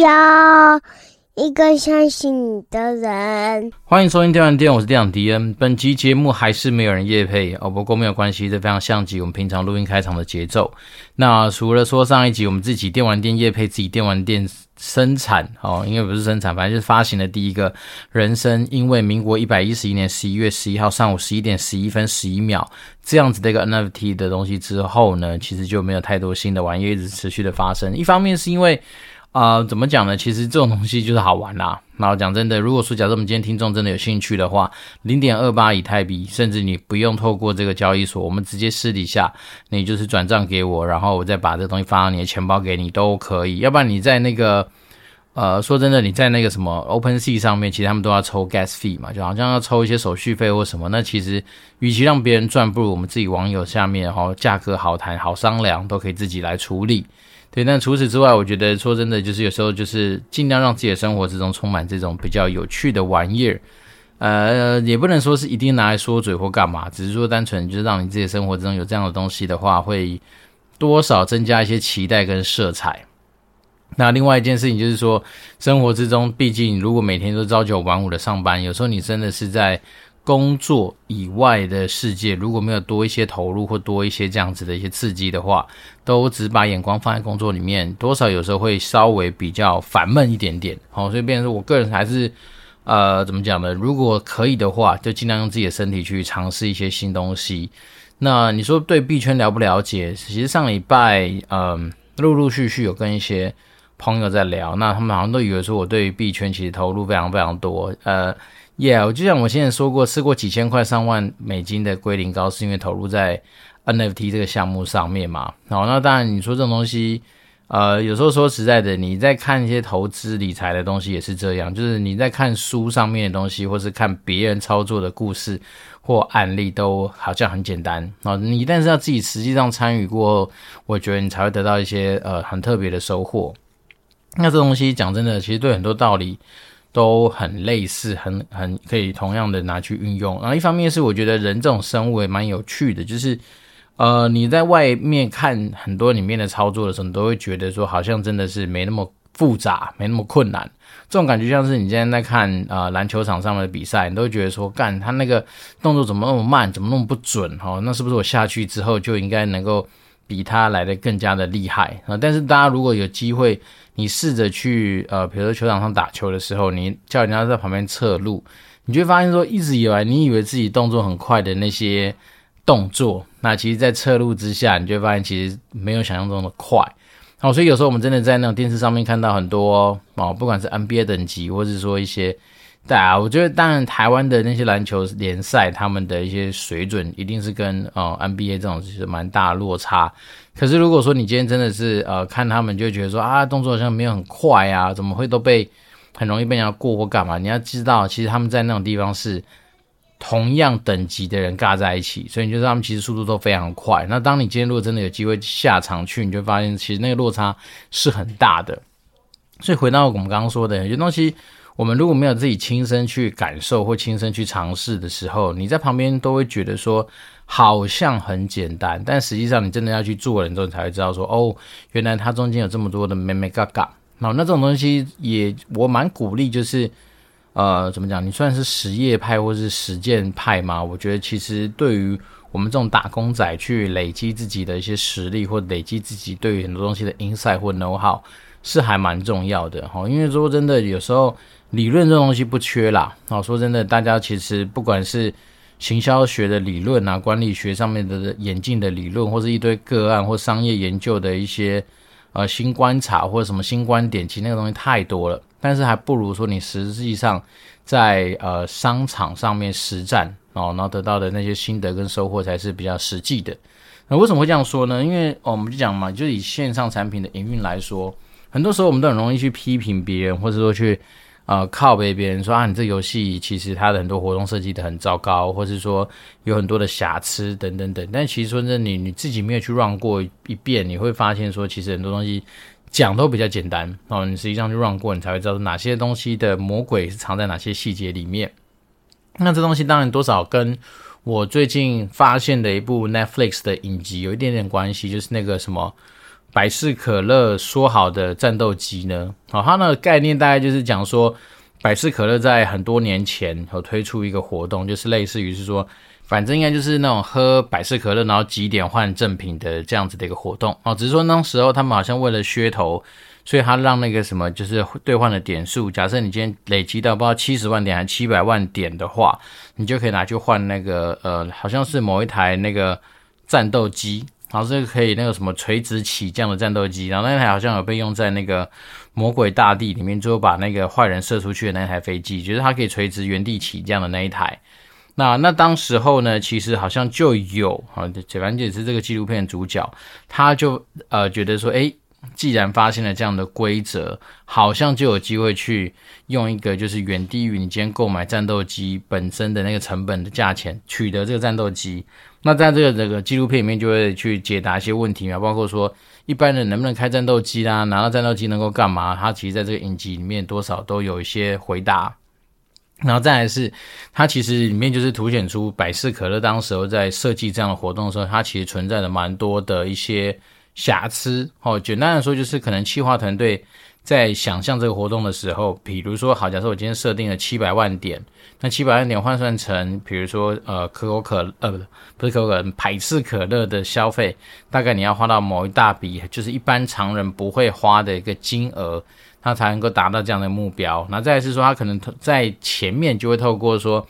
要一个相信你的人。欢迎收听电玩店，我是店长迪恩。本集节目还是没有人夜配哦，不过没有关系，这非常像极我们平常录音开场的节奏。那除了说上一集我们自己电玩店夜配自己电玩店生产哦，应该不是生产，反正就是发行的第一个人生，因为民国一百一十一年十一月十一号上午十一点十一分十一秒这样子的一个 NFT 的东西之后呢，其实就没有太多新的玩意一直持续的发生。一方面是因为。啊、怎么讲呢？其实这种东西就是好玩啦。然后讲真的，如果说假设我们今天听众真的有兴趣的话，零点二八以太币，甚至你不用透过这个交易所，我们直接私底下，你就是转账给我，然后我再把这东西发到你的钱包给你都可以。要不然你在那个，呃，说真的，你在那个什么 OpenSea 上面，其实他们都要抽 Gas fee 嘛，就好像要抽一些手续费或什么。那其实与其让别人赚，不如我们自己网友下面哈，价格好谈、好商量，都可以自己来处理。对，但除此之外，我觉得说真的，就是有时候就是尽量让自己的生活之中充满这种比较有趣的玩意儿，呃，也不能说是一定拿来说嘴或干嘛，只是说单纯就是让你自己生活之中有这样的东西的话，会多少增加一些期待跟色彩。那另外一件事情就是说，生活之中，毕竟如果每天都朝九晚五的上班，有时候你真的是在。工作以外的世界，如果没有多一些投入或多一些这样子的一些刺激的话，都只把眼光放在工作里面，多少有时候会稍微比较烦闷一点点。好，所以变成我个人还是，呃，怎么讲呢？如果可以的话，就尽量用自己的身体去尝试一些新东西。那你说对币圈了不了解？其实上礼拜，嗯，陆陆续续有跟一些朋友在聊，那他们好像都以为说我对于币圈其实投入非常非常多，呃。Yeah，我就像我现在说过，吃过几千块、上万美金的龟苓膏，是因为投入在 NFT 这个项目上面嘛。好，那当然你说这种东西，呃，有时候说实在的，你在看一些投资理财的东西也是这样，就是你在看书上面的东西，或是看别人操作的故事或案例，都好像很简单啊。你但是要自己实际上参与过，我觉得你才会得到一些呃很特别的收获。那这东西讲真的，其实对很多道理。都很类似，很很可以同样的拿去运用。然后一方面是我觉得人这种生物也蛮有趣的，就是呃你在外面看很多里面的操作的时候，你都会觉得说好像真的是没那么复杂，没那么困难。这种感觉像是你今天在看啊、呃、篮球场上面的比赛，你都会觉得说干他那个动作怎么那么慢，怎么那么不准？哈，那是不是我下去之后就应该能够比他来的更加的厉害啊？但是大家如果有机会。你试着去呃，比如说球场上打球的时候，你叫人家在旁边侧路，你就会发现说，一直以来你以为自己动作很快的那些动作，那其实，在侧路之下，你就会发现其实没有想象中的快。好，所以有时候我们真的在那种电视上面看到很多哦，不管是 NBA 等级，或者说一些。对啊，我觉得当然台湾的那些篮球联赛，他们的一些水准一定是跟呃 NBA 这种是蛮大落差。可是如果说你今天真的是呃看他们，就觉得说啊动作好像没有很快啊，怎么会都被很容易被人家过或干嘛？你要知道，其实他们在那种地方是同样等级的人尬在一起，所以你就知道他们其实速度都非常快。那当你今天如果真的有机会下场去，你就发现其实那个落差是很大的。所以回到我们刚刚说的，有些东西。我们如果没有自己亲身去感受或亲身去尝试的时候，你在旁边都会觉得说好像很简单，但实际上你真的要去做了之后，你才会知道说哦，原来它中间有这么多的眉眉角角。那那这种东西也我蛮鼓励，就是呃怎么讲？你算是实业派或是实践派吗？我觉得其实对于我们这种打工仔去累积自己的一些实力，或累积自己对于很多东西的 insight 或 know how，是还蛮重要的哈。因为说真的，有时候。理论这东西不缺啦，哦，说真的，大家其实不管是行销学的理论啊，管理学上面的演进的理论，或是一堆个案或商业研究的一些呃新观察或者什么新观点，其实那个东西太多了，但是还不如说你实际上在呃商场上面实战哦，然后得到的那些心得跟收获才是比较实际的。那为什么会这样说呢？因为，我们就讲嘛，就以线上产品的营运来说，很多时候我们都很容易去批评别人，或者说去。呃，靠北别人说啊，你这游戏其实它的很多活动设计的很糟糕，或是说有很多的瑕疵等等等。但其实说真的，你你自己没有去 run 过一遍，你会发现说，其实很多东西讲都比较简单哦。你实际上去 run 过，你才会知道哪些东西的魔鬼是藏在哪些细节里面。那这东西当然多少跟我最近发现的一部 Netflix 的影集有一点点关系，就是那个什么。百事可乐说好的战斗机呢？好，它那个概念大概就是讲说，百事可乐在很多年前有推出一个活动，就是类似于是说，反正应该就是那种喝百事可乐然后几点换赠品的这样子的一个活动哦。只是说那时候他们好像为了噱头，所以他让那个什么就是兑换的点数，假设你今天累积到不知道七十万点还是七百万点的话，你就可以拿去换那个呃，好像是某一台那个战斗机。然后这个可以那个什么垂直起降的战斗机，然后那台好像有被用在那个魔鬼大地里面，最后把那个坏人射出去的那台飞机，就是它可以垂直原地起降的那一台。那那当时候呢，其实好像就有啊，反正也是这个纪录片主角，他就呃觉得说，诶，既然发现了这样的规则，好像就有机会去用一个就是远低于你今天购买战斗机本身的那个成本的价钱取得这个战斗机。那在这个这个纪录片里面，就会去解答一些问题嘛，包括说一般人能不能开战斗机啦，拿到战斗机能够干嘛？他其实在这个影集里面多少都有一些回答。然后再来是，它其实里面就是凸显出百事可乐当时候在设计这样的活动的时候，它其实存在着蛮多的一些瑕疵。哦，简单的说就是可能企划团队。在想象这个活动的时候，比如说，好，假设我今天设定了七百万点，那七百万点换算成，比如说，呃，可口可，呃，不是，不是可口可乐，百事可乐的消费，大概你要花到某一大笔，就是一般常人不会花的一个金额，它才能够达到这样的目标。那再来是说，它可能在前面就会透过说。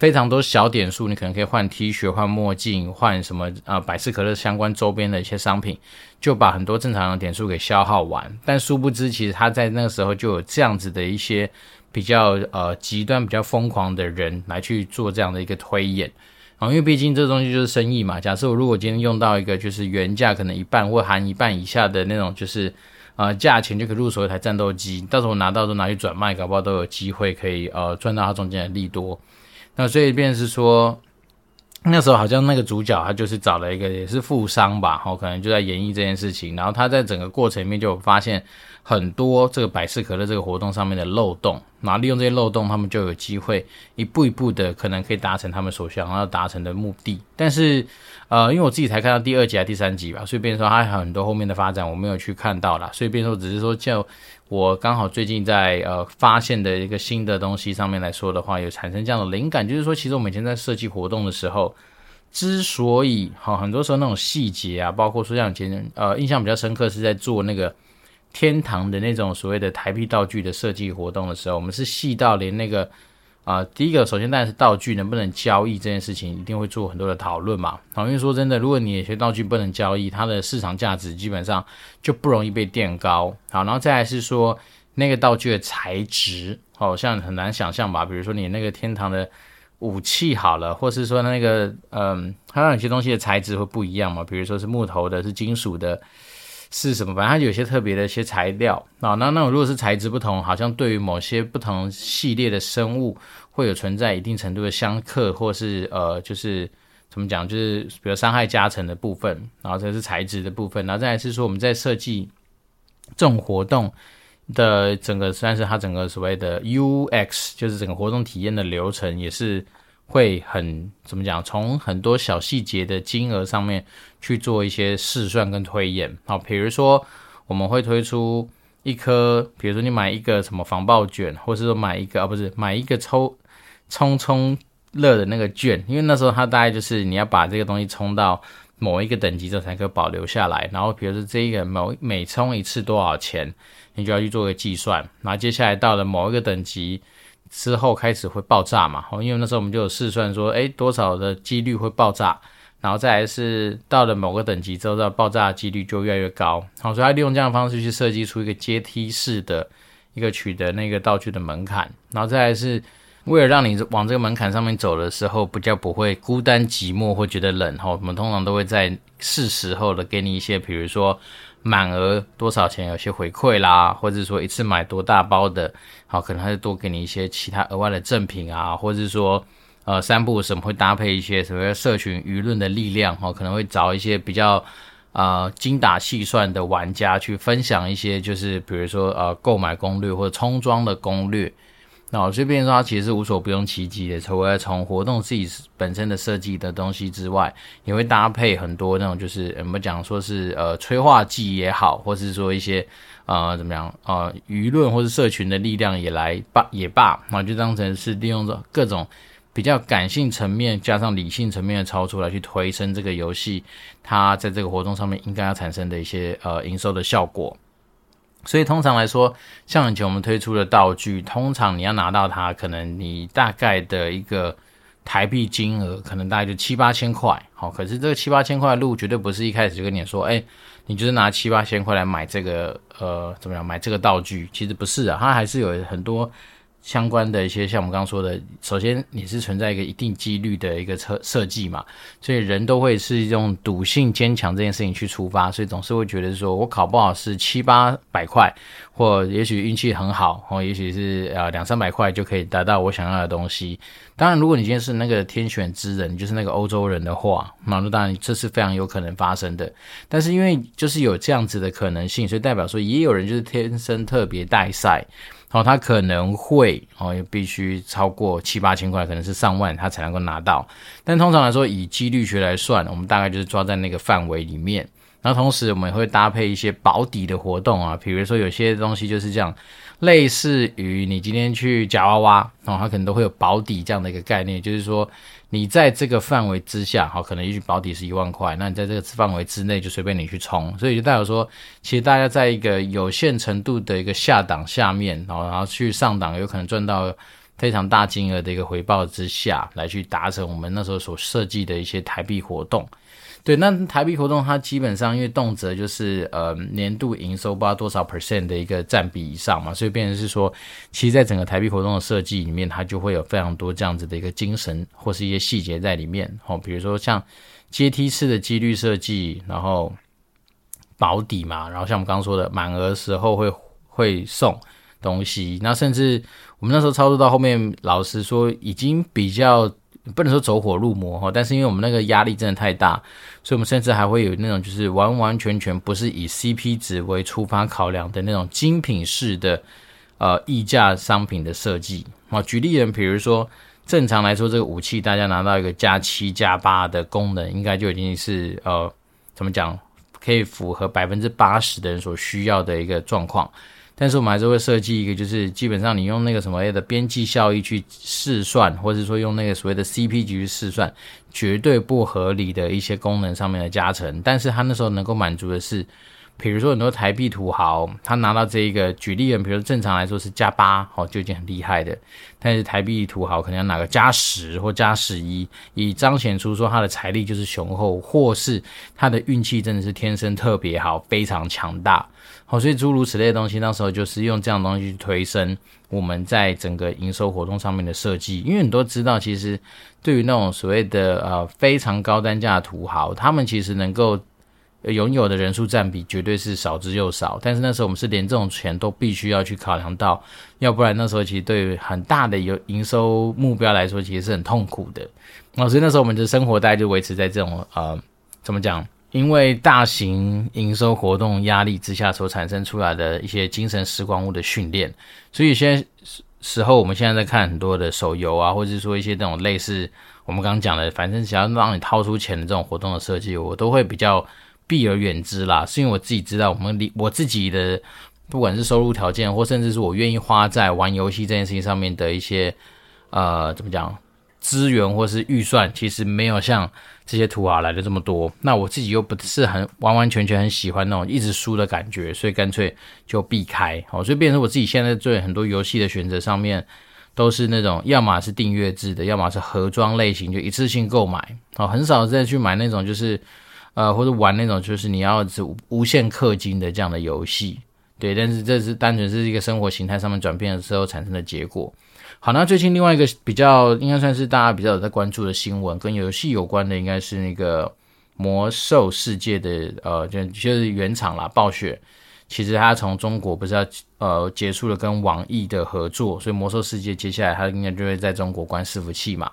非常多小点数，你可能可以换 T 恤、换墨镜、换什么啊、百事可乐相关周边的一些商品，就把很多正常的点数给消耗完。但殊不知，其实他在那个时候就有这样子的一些比较呃极端、比较疯狂的人来去做这样的一个推演啊。因为毕竟这东西就是生意嘛。假设我如果今天用到一个就是原价可能一半或含一半以下的那种，就是呃价钱就可以入手一台战斗机，到时候拿到都拿去转卖，搞不好都有机会可以呃赚到它中间的利多。那所以便是说，那时候好像那个主角他就是找了一个也是富商吧，哦可能就在演绎这件事情，然后他在整个过程里面就发现很多这个百事可乐这个活动上面的漏洞，然后利用这些漏洞，他们就有机会一步一步的可能可以达成他们所想要达成的目的。但是，呃，因为我自己才看到第二集还是第三集吧，所以便说还很多后面的发展我没有去看到啦，所以便说只是说叫。我刚好最近在呃发现的一个新的东西上面来说的话，有产生这样的灵感，就是说，其实我每天在设计活动的时候，之所以好，很多时候那种细节啊，包括说像前呃印象比较深刻是在做那个天堂的那种所谓的台币道具的设计活动的时候，我们是细到连那个。啊、第一个，首先当然是道具能不能交易这件事情，一定会做很多的讨论嘛。好，因为说真的，如果你有些道具不能交易，它的市场价值基本上就不容易被垫高。好，然后再来是说那个道具的材质，好像很难想象吧。比如说你那个天堂的武器好了，或是说那个嗯，它有些东西的材质会不一样嘛。比如说是木头的，是金属的。是什么？反正它有些特别的一些材料啊。那那种如果是材质不同，好像对于某些不同系列的生物会有存在一定程度的相克，或是呃，就是怎么讲，就是比如伤害加成的部分。然后这是材质的部分。然后再来是说我们在设计这种活动的整个，算是它整个所谓的 UX，就是整个活动体验的流程也是。会很怎么讲？从很多小细节的金额上面去做一些试算跟推演。好，比如说我们会推出一颗，比如说你买一个什么防爆卷，或是说买一个啊，不是买一个抽冲冲乐的那个券，因为那时候它大概就是你要把这个东西充到某一个等级之后才可以保留下来。然后比如说这一个某每充一次多少钱，你就要去做个计算。然后接下来到了某一个等级。之后开始会爆炸嘛？因为那时候我们就有试算说，诶，多少的几率会爆炸，然后再来是到了某个等级之后，到爆炸的几率就越来越高。好，所以他利用这样的方式去设计出一个阶梯式的一个取得那个道具的门槛，然后再来是为了让你往这个门槛上面走的时候，比较不会孤单寂寞或觉得冷。哈，我们通常都会在是时候的给你一些，比如说。满额多少钱有些回馈啦，或者说一次买多大包的，好，可能还是多给你一些其他额外的赠品啊，或者是说，呃，三不什么会搭配一些什么社群舆论的力量，哈，可能会找一些比较呃精打细算的玩家去分享一些，就是比如说呃购买攻略或者充装的攻略，那我这边说，它其实是无所不用其极的，除了从活动自己本身的设计的东西之外，也会搭配很多那种就是我们讲说是呃催化剂也好，或是说一些呃怎么样呃舆论或是社群的力量也来罢也罢，那就当成是利用着各种比较感性层面加上理性层面的超出来去推升这个游戏，它在这个活动上面应该要产生的一些呃营收的效果。所以通常来说，像以前我们推出的道具，通常你要拿到它，可能你大概的一个台币金额，可能大概就七八千块。好，可是这个七八千块的路绝对不是一开始就跟你说，哎，你就是拿七八千块来买这个，呃，怎么样买这个道具？其实不是啊，它还是有很多。相关的一些，像我们刚刚说的，首先你是存在一个一定几率的一个设设计嘛，所以人都会是用赌性坚强这件事情去出发，所以总是会觉得说我考不好是七八百块，或也许运气很好，或也许是呃两三百块就可以达到我想要的东西。当然，如果你今天是那个天选之人，就是那个欧洲人的话，那当然这是非常有可能发生的。但是因为就是有这样子的可能性，所以代表说也有人就是天生特别带赛。哦，他可能会哦，也必须超过七八千块，可能是上万，他才能够拿到。但通常来说，以几率学来算，我们大概就是抓在那个范围里面。然后同时，我们也会搭配一些保底的活动啊，比如说有些东西就是这样。类似于你今天去夹娃娃，哦，它可能都会有保底这样的一个概念，就是说你在这个范围之下，好，可能也许保底是一万块，那你在这个范围之内就随便你去冲，所以就代表说，其实大家在一个有限程度的一个下档下面，然后然后去上档，有可能赚到非常大金额的一个回报之下，来去达成我们那时候所设计的一些台币活动。对，那台币活动它基本上因为动辄就是呃年度营收不知道多少 percent 的一个占比以上嘛，所以变成是说，其实在整个台币活动的设计里面，它就会有非常多这样子的一个精神或是一些细节在里面。哦，比如说像阶梯式的几率设计，然后保底嘛，然后像我们刚刚说的满额时候会会送东西，那甚至我们那时候操作到后面，老实说已经比较。不能说走火入魔哈，但是因为我们那个压力真的太大，所以我们甚至还会有那种就是完完全全不是以 CP 值为出发考量的那种精品式的呃溢价商品的设计啊。举例人，比如说正常来说，这个武器大家拿到一个加七加八的功能，应该就已经是呃怎么讲，可以符合百分之八十的人所需要的一个状况。但是我们还是会设计一个，就是基本上你用那个什么的边际效益去试算，或者说用那个所谓的 CP 值去试算，绝对不合理的一些功能上面的加成。但是它那时候能够满足的是，比如说很多台币土豪，他拿到这一个举例，比如说正常来说是加八，哦，就已经很厉害的。但是台币土豪可能要拿个加十或加十一，以彰显出说他的财力就是雄厚，或是他的运气真的是天生特别好，非常强大。好，所以诸如此类的东西，那时候就是用这样东西去推升我们在整个营收活动上面的设计。因为你都知道，其实对于那种所谓的呃非常高单价的土豪，他们其实能够拥有的人数占比绝对是少之又少。但是那时候我们是连这种钱都必须要去考量到，要不然那时候其实对于很大的有营收目标来说，其实是很痛苦的。哦，所以那时候我们的生活大概就维持在这种呃，怎么讲？因为大型营收活动压力之下所产生出来的一些精神时光物的训练，所以现在时候我们现在在看很多的手游啊，或者是说一些这种类似我们刚刚讲的，反正只要让你掏出钱的这种活动的设计，我都会比较避而远之啦。是因为我自己知道，我们离我自己的不管是收入条件，或甚至是我愿意花在玩游戏这件事情上面的一些呃，怎么讲？资源或是预算，其实没有像这些土豪来的这么多。那我自己又不是很完完全全很喜欢那种一直输的感觉，所以干脆就避开。哦，所以变成我自己现在做很多游戏的选择上面，都是那种要么是订阅制的，要么是盒装类型，就一次性购买。哦，很少再去买那种就是呃或者玩那种就是你要是无限氪金的这样的游戏。对，但是这是单纯是一个生活形态上面转变的时候产生的结果。好，那最近另外一个比较应该算是大家比较有在关注的新闻，跟游戏有关的，应该是那个魔兽世界的呃，就就是原厂啦，暴雪。其实它从中国不是要呃结束了跟网易的合作，所以魔兽世界接下来它应该就会在中国关伺服器嘛。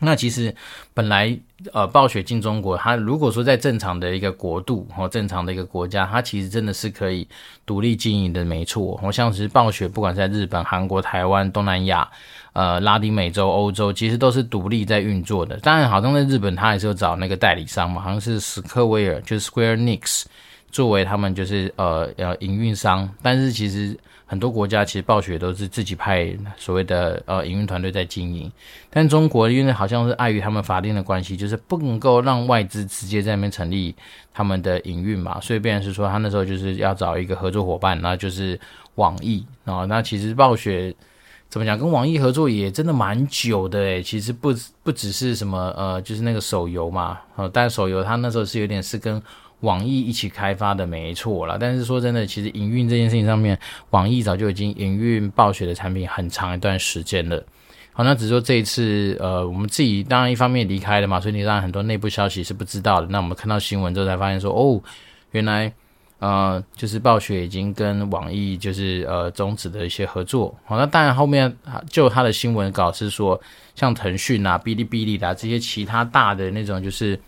那其实本来呃，暴雪进中国，它如果说在正常的一个国度或正常的一个国家，它其实真的是可以独立经营的，没错。我像是暴雪，不管在日本、韩国、台湾、东南亚、呃拉丁美洲、欧洲，其实都是独立在运作的。当然，好像在日本，它还是有找那个代理商嘛，好像是史克威尔，就是 Square Enix 作为他们就是呃呃营运商，但是其实。很多国家其实暴雪都是自己派所谓的呃营运团队在经营，但中国因为好像是碍于他们法定的关系，就是不能够让外资直接在那边成立他们的营运嘛，所以变成是说他那时候就是要找一个合作伙伴，那就是网易啊。那其实暴雪怎么讲，跟网易合作也真的蛮久的诶，其实不不只是什么呃，就是那个手游嘛，呃，但手游他那时候是有点是跟。网易一起开发的没错啦，但是说真的，其实营运这件事情上面，网易早就已经营运暴雪的产品很长一段时间了。好，那只是说这一次，呃，我们自己当然一方面离开了嘛，所以你当然很多内部消息是不知道的。那我们看到新闻之后才发现说，哦，原来呃，就是暴雪已经跟网易就是呃终止的一些合作。好，那当然后面就他的新闻稿是说，像腾讯啊、哔哩哔哩的这些其他大的那种就是。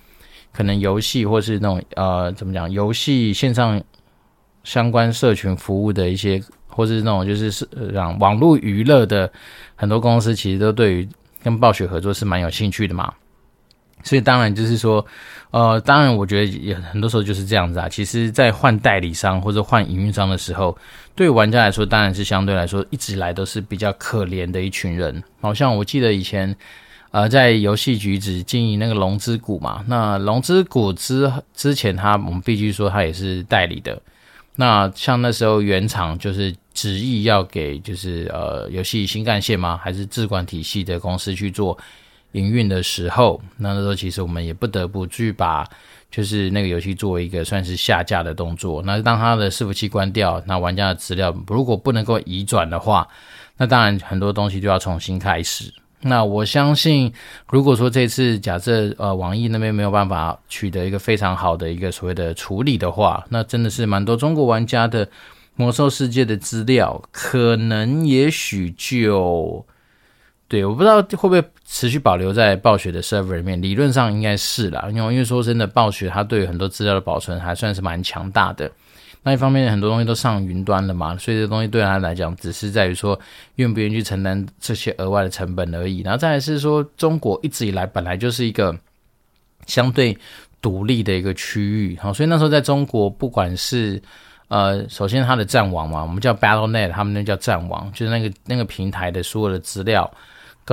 可能游戏或是那种呃，怎么讲？游戏线上相关社群服务的一些，或是那种就是是让网络娱乐的很多公司，其实都对于跟暴雪合作是蛮有兴趣的嘛。所以当然就是说，呃，当然我觉得也很多时候就是这样子啊。其实，在换代理商或者换营运商的时候，对玩家来说，当然是相对来说一直来都是比较可怜的一群人。好像我记得以前。呃，在游戏橘子经营那个龙之谷嘛，那龙之谷之之前，他我们必须说他也是代理的。那像那时候原厂就是执意要给就是呃游戏新干线吗？还是智管体系的公司去做营运的时候，那那时候其实我们也不得不去把就是那个游戏作为一个算是下架的动作。那当他的伺服器关掉，那玩家的资料如果不能够移转的话，那当然很多东西就要重新开始。那我相信，如果说这次假设呃网易那边没有办法取得一个非常好的一个所谓的处理的话，那真的是蛮多中国玩家的魔兽世界的资料，可能也许就对，我不知道会不会持续保留在暴雪的 server 里面，理论上应该是啦，因为因为说真的，暴雪它对很多资料的保存还算是蛮强大的。那一方面，很多东西都上云端了嘛，所以这东西对他来讲，只是在于说愿不愿意去承担这些额外的成本而已。然后再来是说，中国一直以来本来就是一个相对独立的一个区域，好，所以那时候在中国，不管是呃，首先它的战网嘛，我们叫 BattleNet，他们那叫战网，就是那个那个平台的所有的资料。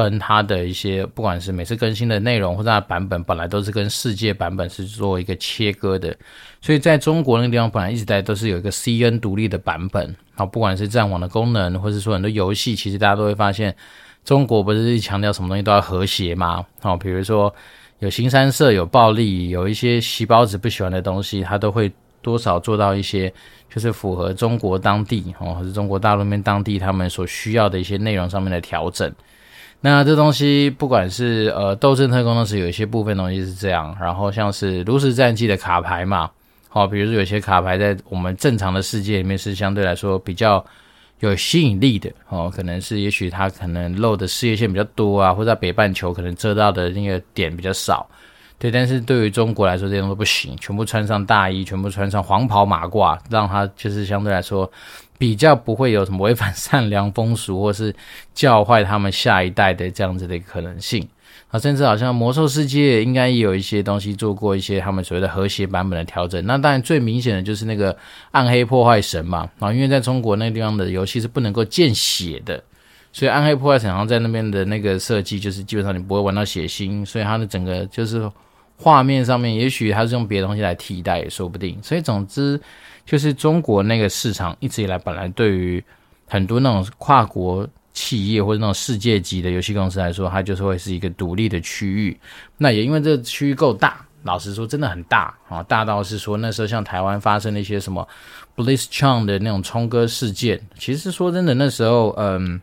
跟它的一些，不管是每次更新的内容或者它的版本，本来都是跟世界版本是做一个切割的，所以在中国那个地方，本来一直在都是有一个 CN 独立的版本。好，不管是战网的功能，或者说很多游戏，其实大家都会发现，中国不是强调什么东西都要和谐吗？好，比如说有腥膻色、有暴力、有一些细胞子不喜欢的东西，它都会多少做到一些，就是符合中国当地哦，或者中国大陆面当地他们所需要的一些内容上面的调整。那这东西不管是呃斗争特工，当时有一些部分东西是这样，然后像是炉石战记的卡牌嘛，好，比如说有些卡牌在我们正常的世界里面是相对来说比较有吸引力的哦，可能是也许它可能露的事业线比较多啊，或者在北半球可能遮到的那个点比较少，对，但是对于中国来说这些东西都不行，全部穿上大衣，全部穿上黄袍马褂，让它就是相对来说。比较不会有什么违反善良风俗，或是教坏他们下一代的这样子的可能性啊，甚至好像魔兽世界应该也有一些东西做过一些他们所谓的和谐版本的调整。那当然最明显的就是那个暗黑破坏神嘛啊，因为在中国那个地方的游戏是不能够见血的，所以暗黑破坏神好像在那边的那个设计就是基本上你不会玩到血腥，所以它的整个就是画面上面也许它是用别的东西来替代也说不定。所以总之。就是中国那个市场一直以来本来对于很多那种跨国企业或者那种世界级的游戏公司来说，它就是会是一个独立的区域。那也因为这个区域够大，老实说真的很大啊，大到是说那时候像台湾发生了一些什么 BlizzCon 的那种冲歌事件，其实说真的那时候，嗯，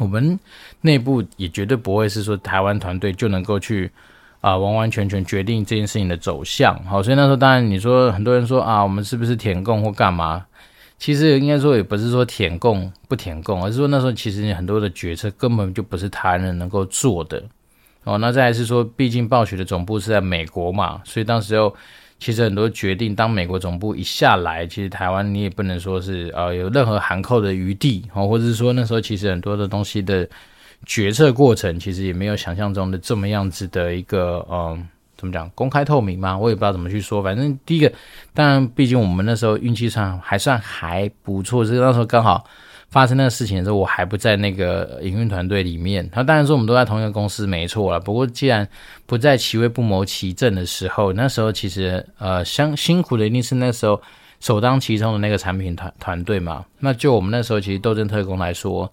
我们内部也绝对不会是说台湾团队就能够去。啊，完完全全决定这件事情的走向，好，所以那时候当然你说很多人说啊，我们是不是舔供或干嘛？其实应该说也不是说舔供不舔供，而是说那时候其实你很多的决策根本就不是台湾人能够做的。哦，那再来是说，毕竟暴雪的总部是在美国嘛，所以当时候其实很多决定，当美国总部一下来，其实台湾你也不能说是呃有任何含扣的余地哦，或者是说那时候其实很多的东西的决策过程，其实也没有想象中的这么样子的一个嗯、怎么讲公开透明嘛，我也不知道怎么去说，反正第一个，当然毕竟我们那时候运气上还算还不错，这个那时候刚好。发生那个事情的时候，我还不在那个营运团队里面。他当然说我们都在同一个公司，没错了。不过既然不在其位不谋其政的时候，那时候其实呃，相辛苦的一定是那时候首当其冲的那个产品团团队嘛。那就我们那时候其实斗争特工来说，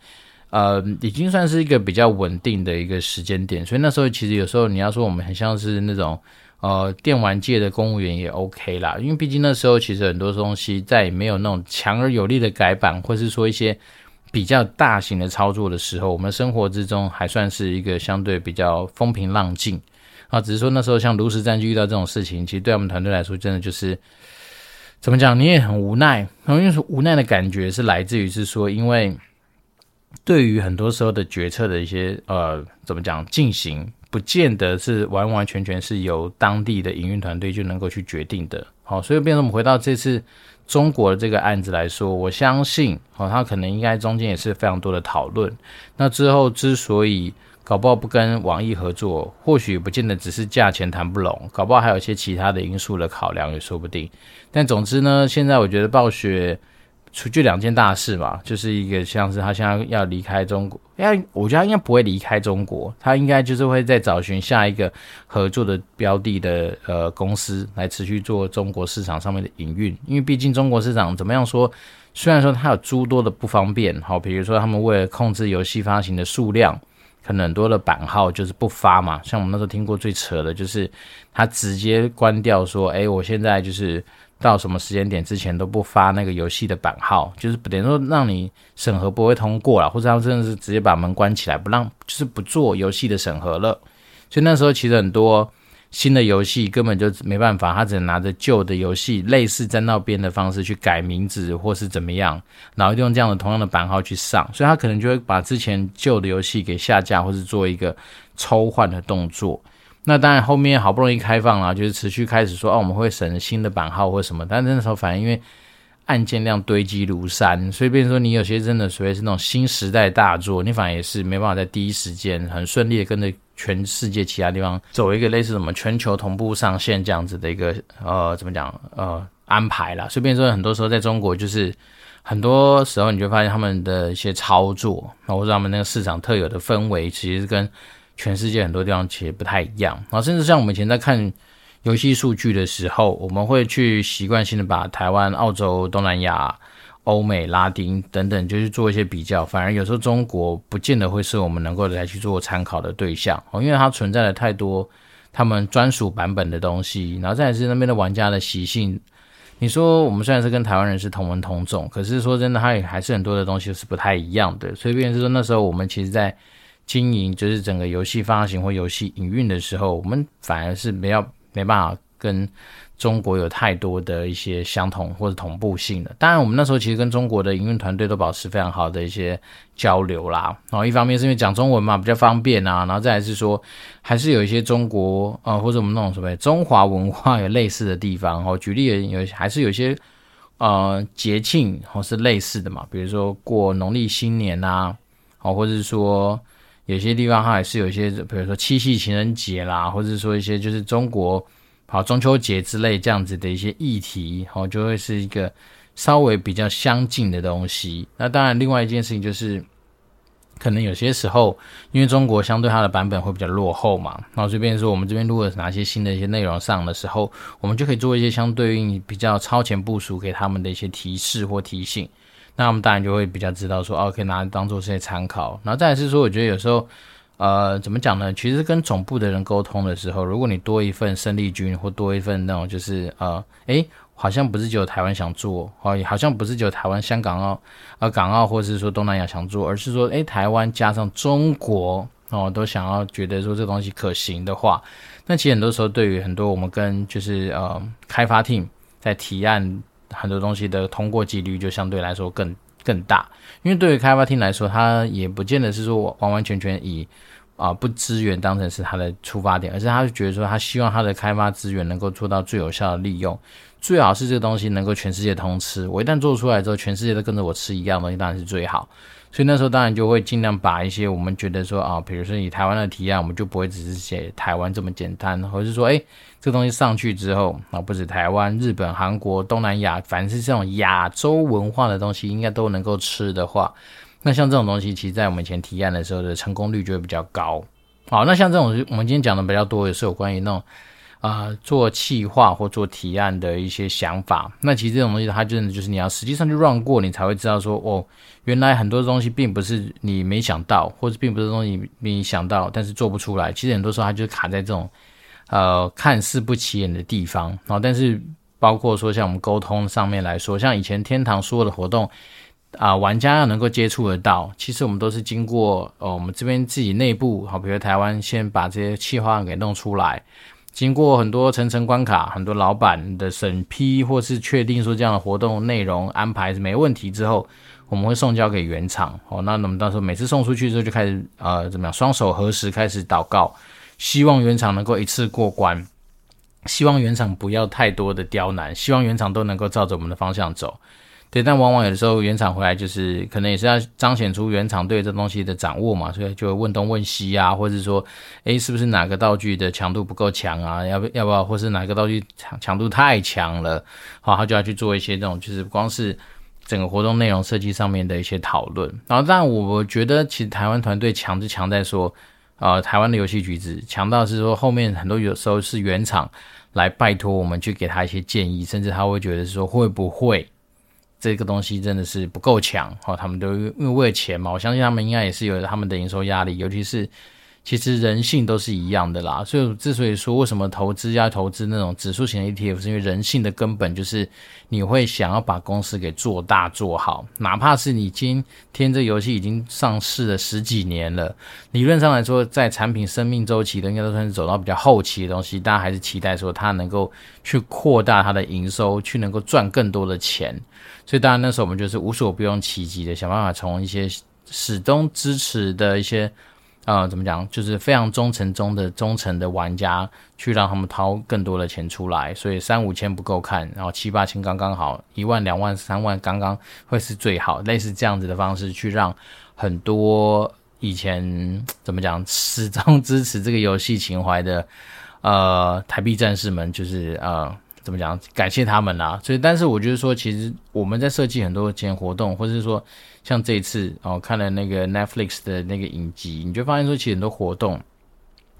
呃，已经算是一个比较稳定的一个时间点。所以那时候其实有时候你要说我们很像是那种。呃，电玩界的公务员也 OK 啦，因为毕竟那时候其实很多东西在没有那种强而有力的改版，或是说一些比较大型的操作的时候，我们生活之中还算是一个相对比较风平浪静啊。只是说那时候像炉石战记遇到这种事情，其实对我们团队来说，真的就是怎么讲，你也很无奈。然后因为无奈的感觉是来自于是说，因为对于很多时候的决策的一些呃，怎么讲进行。不见得是完完全全是由当地的营运团队就能够去决定的。好，所以变成我们回到这次中国的这个案子来说，我相信，哦，他可能应该中间也是非常多的讨论。那之后之所以搞不好不跟网易合作，或许不见得只是价钱谈不拢，搞不好还有一些其他的因素的考量也说不定。但总之呢，现在我觉得暴雪。除就两件大事嘛，就是一个像是他现在要离开中国，哎我觉得他应该不会离开中国，他应该就是会再找寻下一个合作的标的的呃公司来持续做中国市场上面的营运，因为毕竟中国市场怎么样说，虽然说它有诸多的不方便，好，比如说他们为了控制游戏发行的数量，可能很多的版号就是不发嘛，像我们那时候听过最扯的就是他直接关掉说，哎，我现在就是。到什么时间点之前都不发那个游戏的版号，就是等于说让你审核不会通过了，或者他们真的是直接把门关起来，不让就是不做游戏的审核了。所以那时候其实很多新的游戏根本就没办法，他只能拿着旧的游戏，类似在那边的方式去改名字或是怎么样，然后用这样的同样的版号去上，所以他可能就会把之前旧的游戏给下架，或是做一个抽换的动作。那当然，后面好不容易开放了，就是持续开始说哦，我们会审新的版号或什么。但那时候反正因为案件量堆积如山，所以变成说你有些真的所谓是那种新时代大作，你反而也是没办法在第一时间很顺利的跟着全世界其他地方走一个类似什么全球同步上线这样子的一个呃怎么讲呃安排啦。所以变说很多时候在中国就是很多时候你就发现他们的一些操作，或者他们那个市场特有的氛围，其实是跟。全世界很多地方其实不太一样，然后甚至像我们以前在看游戏数据的时候，我们会去习惯性的把台湾、澳洲、东南亚、欧美、拉丁等等，就是做一些比较。反而有时候中国不见得会是我们能够来去做参考的对象哦，因为它存在了太多他们专属版本的东西，然后再来是那边的玩家的习性。你说我们虽然是跟台湾人是同文同种，可是说真的，它也还是很多的东西是不太一样的。所以，变是说那时候我们其实，在经营就是整个游戏发行或游戏营运的时候，我们反而是没有没办法跟中国有太多的一些相同或者同步性的。当然，我们那时候其实跟中国的营运团队都保持非常好的一些交流啦。然后一方面是因为讲中文嘛比较方便啊，然后再来是说还是有一些中国呃或者我们那种什么中华文化有类似的地方。哦，举例有还是有一些呃节庆或是类似的嘛，比如说过农历新年啊，哦或者是说。有些地方它还是有一些，比如说七夕情人节啦，或者说一些就是中国跑中秋节之类这样子的一些议题，哦，就会是一个稍微比较相近的东西。那当然，另外一件事情就是，可能有些时候，因为中国相对它的版本会比较落后嘛，然后这边说我们这边如果拿些新的一些内容上的时候，我们就可以做一些相对应比较超前部署给他们的一些提示或提醒。那我们当然就会比较知道说，哦，可以拿来当做这些参考。然后再来是说，我觉得有时候，呃，怎么讲呢？其实跟总部的人沟通的时候，如果你多一份生力军，或多一份那种就是，呃，诶，好像不是只有台湾想做，哦，好像不是只有台湾、香港澳、呃，港澳或者是说东南亚想做，而是说，诶，台湾加上中国，哦，都想要觉得说这东西可行的话，那其实很多时候对于很多我们跟就是呃开发 team 在提案。很多东西的通过几率就相对来说更更大，因为对于开发厅来说，它也不见得是说完完全全以啊不资源当成是他的出发点，而是他就觉得说他希望他的开发资源能够做到最有效的利用，最好是这个东西能够全世界通吃。我一旦做出来之后，全世界都跟着我吃一样东西，当然是最好。所以那时候当然就会尽量把一些我们觉得说啊，比如说以台湾的提案，我们就不会只是写台湾这么简单，或者是说，哎，这个东西上去之后啊，不止台湾、日本、韩国、东南亚，凡是这种亚洲文化的东西，应该都能够吃的话，那像这种东西，其实在我们以前提案的时候的成功率就会比较高。好，那像这种我们今天讲的比较多，也是有关于那种。啊、做企划或做提案的一些想法，那其实这种东西，它真的就是你要实际上去让过，你才会知道说，哦，原来很多东西并不是你没想到，或者并不是东西你想到，但是做不出来。其实很多时候它就是卡在这种，呃，看似不起眼的地方。然后，但是包括说像我们沟通上面来说，像以前天堂所有的活动，啊、玩家要能够接触得到，其实我们都是经过，呃，我们这边自己内部，好，比如台湾先把这些企划给弄出来。经过很多层层关卡，很多老板的审批，或是确定说这样的活动内容安排是没问题之后，我们会送交给原厂。哦，那我们到时候每次送出去之后，就开始呃怎么样，双手合十开始祷告，希望原厂能够一次过关，希望原厂不要太多的刁难，希望原厂都能够照着我们的方向走。对，但往往有的时候原厂回来就是可能也是要彰显出原厂对这东西的掌握嘛，所以就问东问西啊，或者是说，诶，是不是哪个道具的强度不够强啊？要不要不要，或是哪个道具强强度太强了，好，他就要去做一些这种，就是光是整个活动内容设计上面的一些讨论。然后，但我觉得其实台湾团队强就强在说，呃，台湾的游戏局子强到是说后面很多有时候是原厂来拜托我们去给他一些建议，甚至他会觉得说会不会。这个东西真的是不够强，哈，他们都因为为了钱嘛，我相信他们应该也是有他们的营收压力，尤其是其实人性都是一样的啦。所以之所以说为什么投资要投资那种指数型的 ETF，是因为人性的根本就是你会想要把公司给做大做好，哪怕是你今天这游戏已经上市了十几年了，理论上来说，在产品生命周期的应该都算是走到比较后期的东西，大家还是期待说它能够去扩大它的营收，去能够赚更多的钱。所以当然那时候我们就是无所不用其极的想办法，从一些始终支持的一些，呃，怎么讲，就是非常忠诚中的忠诚的玩家，去让他们掏更多的钱出来。所以三五千不够看，然后七八千刚刚好，一万两万三万刚刚会是最好，类似这样子的方式去让很多以前怎么讲始终支持这个游戏情怀的，呃，台币战士们，就是呃。怎么讲？感谢他们啦。所以，但是我就是说，其实我们在设计很多前活动，或者是说，像这一次哦，看了那个 Netflix 的那个影集，你就发现说，其实很多活动。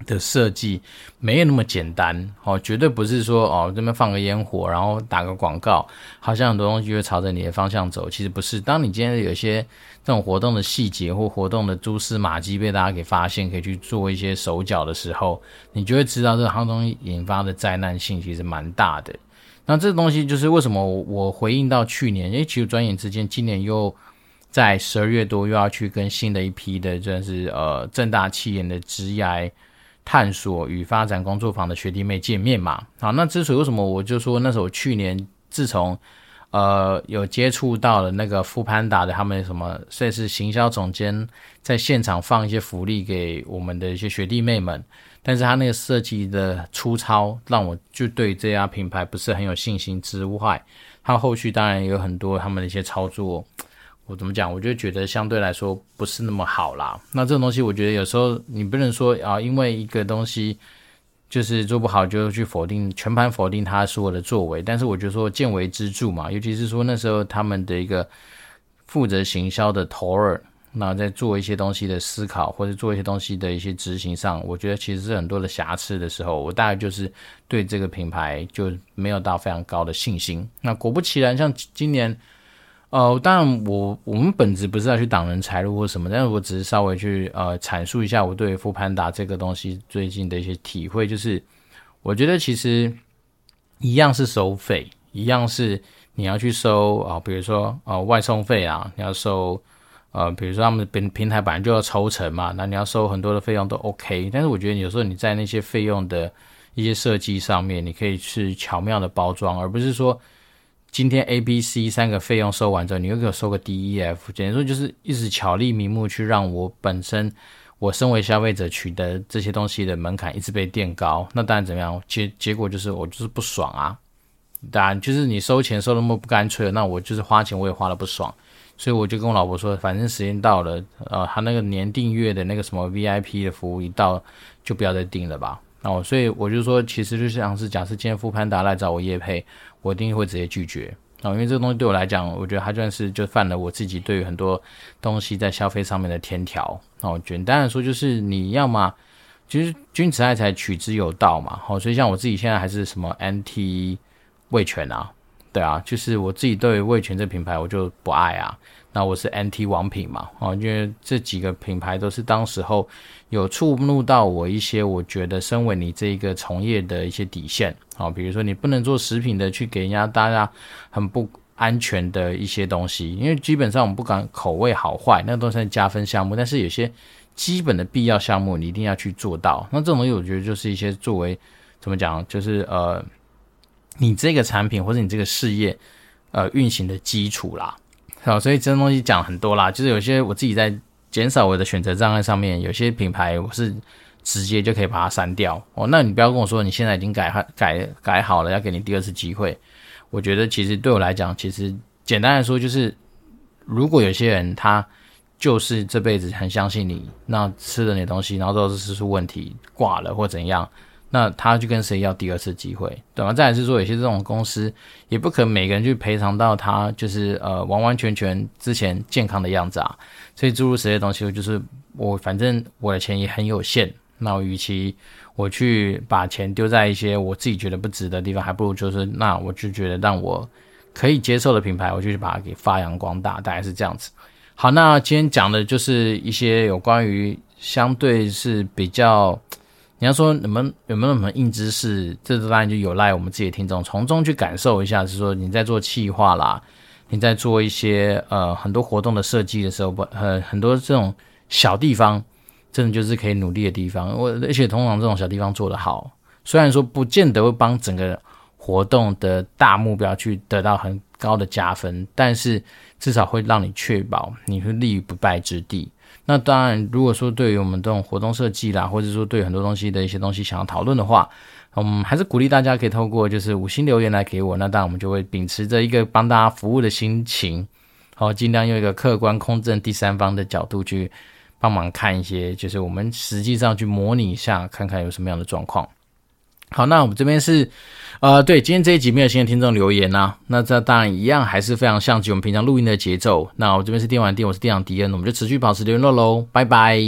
的设计没有那么简单哦，绝对不是说哦这边放个烟火，然后打个广告，好像很多东西就会朝着你的方向走。其实不是，当你今天有些这种活动的细节或活动的蛛丝马迹被大家给发现，可以去做一些手脚的时候，你就会知道这个东西引发的灾难性其实蛮大的。那这东西就是为什么我回应到去年，因为其实转眼之间，今年又在十二月多又要去跟新的一批的，真是呃正大企研的职涯。探索与发展工作坊的学弟妹见面嘛？好，那之所以为什么我就说那时候去年自从呃有接触到了那个富潘达的他们什么算是行销总监在现场放一些福利给我们的一些学弟妹们，但是他那个设计的粗糙让我就对这家品牌不是很有信心之外，他后续当然也有很多他们的一些操作。我怎么讲？我就觉得相对来说不是那么好啦。那这种东西，我觉得有时候你不能说啊，因为一个东西就是做不好，就去否定全盘否定他所有的作为。但是我觉得说见微知著嘛，尤其是说那时候他们的一个负责行销的头儿，那在做一些东西的思考或者做一些东西的一些执行上，我觉得其实是很多的瑕疵的时候，我大概就是对这个品牌就没有到非常高的信心。那果不其然，像今年。呃，当然我，我们本质不是要去挡人财路或什么，但是我只是稍微去呃阐述一下我对 foodpanda 这个东西最近的一些体会，就是我觉得其实一样是收费，一样是你要去收啊、比如说呃外送费啊，你要收呃，比如说他们平平台本来就要抽成嘛，那你要收很多的费用都 OK，但是我觉得有时候你在那些费用的一些设计上面，你可以去巧妙的包装，而不是说。今天 A、B、C 三个费用收完之后，你又给我收个 D、E、F，简直说就是一直巧立名目去让我本身我身为消费者取得这些东西的门槛一直被垫高，那当然怎么样？结结果就是我就是不爽啊！当然就是你收钱收那么不干脆，那我就是花钱我也花了不爽，所以我就跟我老婆说，反正时间到了，呃，他那个年订阅的那个什么 VIP 的服务一到，就不要再订了吧。哦，所以我就说，其实就像是假设今天 foodpanda 来找我业配，我一定会直接拒绝。哦，因为这个东西对我来讲，我觉得它算是就犯了我自己对于很多东西在消费上面的天条。哦，简单的说就是你要嘛，其实君子爱财，取之有道嘛。好，所以像我自己现在还是什么 NT 味全啊，对啊，就是我自己对味全这品牌我就不爱啊。那我是 NT 王品嘛，哦，因为这几个品牌都是当时候有触怒到我一些，我觉得身为你这一个从业的一些底线。好，比如说你不能做食品的，去给人家大家很不安全的一些东西，因为基本上我们不管口味好坏，那都是加分项目。但是有些基本的必要项目，你一定要去做到。那这种东西，我觉得就是一些作为怎么讲，就是呃，你这个产品或者你这个事业呃运行的基础啦。好，所以这种东西讲很多啦，就是有些我自己在减少我的选择障碍上面，有些品牌我是。直接就可以把它删掉哦。那你不要跟我说你现在已经改改改好了，要给你第二次机会。我觉得其实对我来讲，其实简单来说就是，如果有些人他就是这辈子很相信你，那吃了你的东西，然后都是吃出问题挂了或怎样，那他去跟谁要第二次机会，对吗？再来是说，有些这种公司也不可能每个人去赔偿到他就是呃完完全全之前健康的样子啊。所以诸如此类的东西，就是我反正我的钱也很有限。那与其我去把钱丢在一些我自己觉得不值的地方，还不如就是那我就觉得让我可以接受的品牌，我就去把它给发扬光大，大概是这样子。好，那今天讲的就是一些有关于相对是比较，你要说你们有没有什么硬知识，这当然就有赖我们自己的听众从中去感受一下，是说你在做企划啦，你在做一些呃很多活动的设计的时候，不呃很多这种小地方。真的就是可以努力的地方，我而且通常这种小地方做得好，虽然说不见得会帮整个活动的大目标去得到很高的加分，但是至少会让你确保你会立于不败之地。那当然，如果说对于我们这种活动设计啦，或者说对很多东西的一些东西想要讨论的话，嗯还是鼓励大家可以透过就是五星留言来给我，那当然我们就会秉持着一个帮大家服务的心情，好，尽量用一个客观公正第三方的角度去。帮忙看一些，就是我们实际上去模拟一下，看看有什么样的状况。好，那我们这边是，呃，对，今天这一集没有新的听众留言呐、啊，那这当然一样还是非常像极我们平常录音的节奏。那我这边是电玩店，我是电长迪恩，我们就持续保持联络喽，拜拜。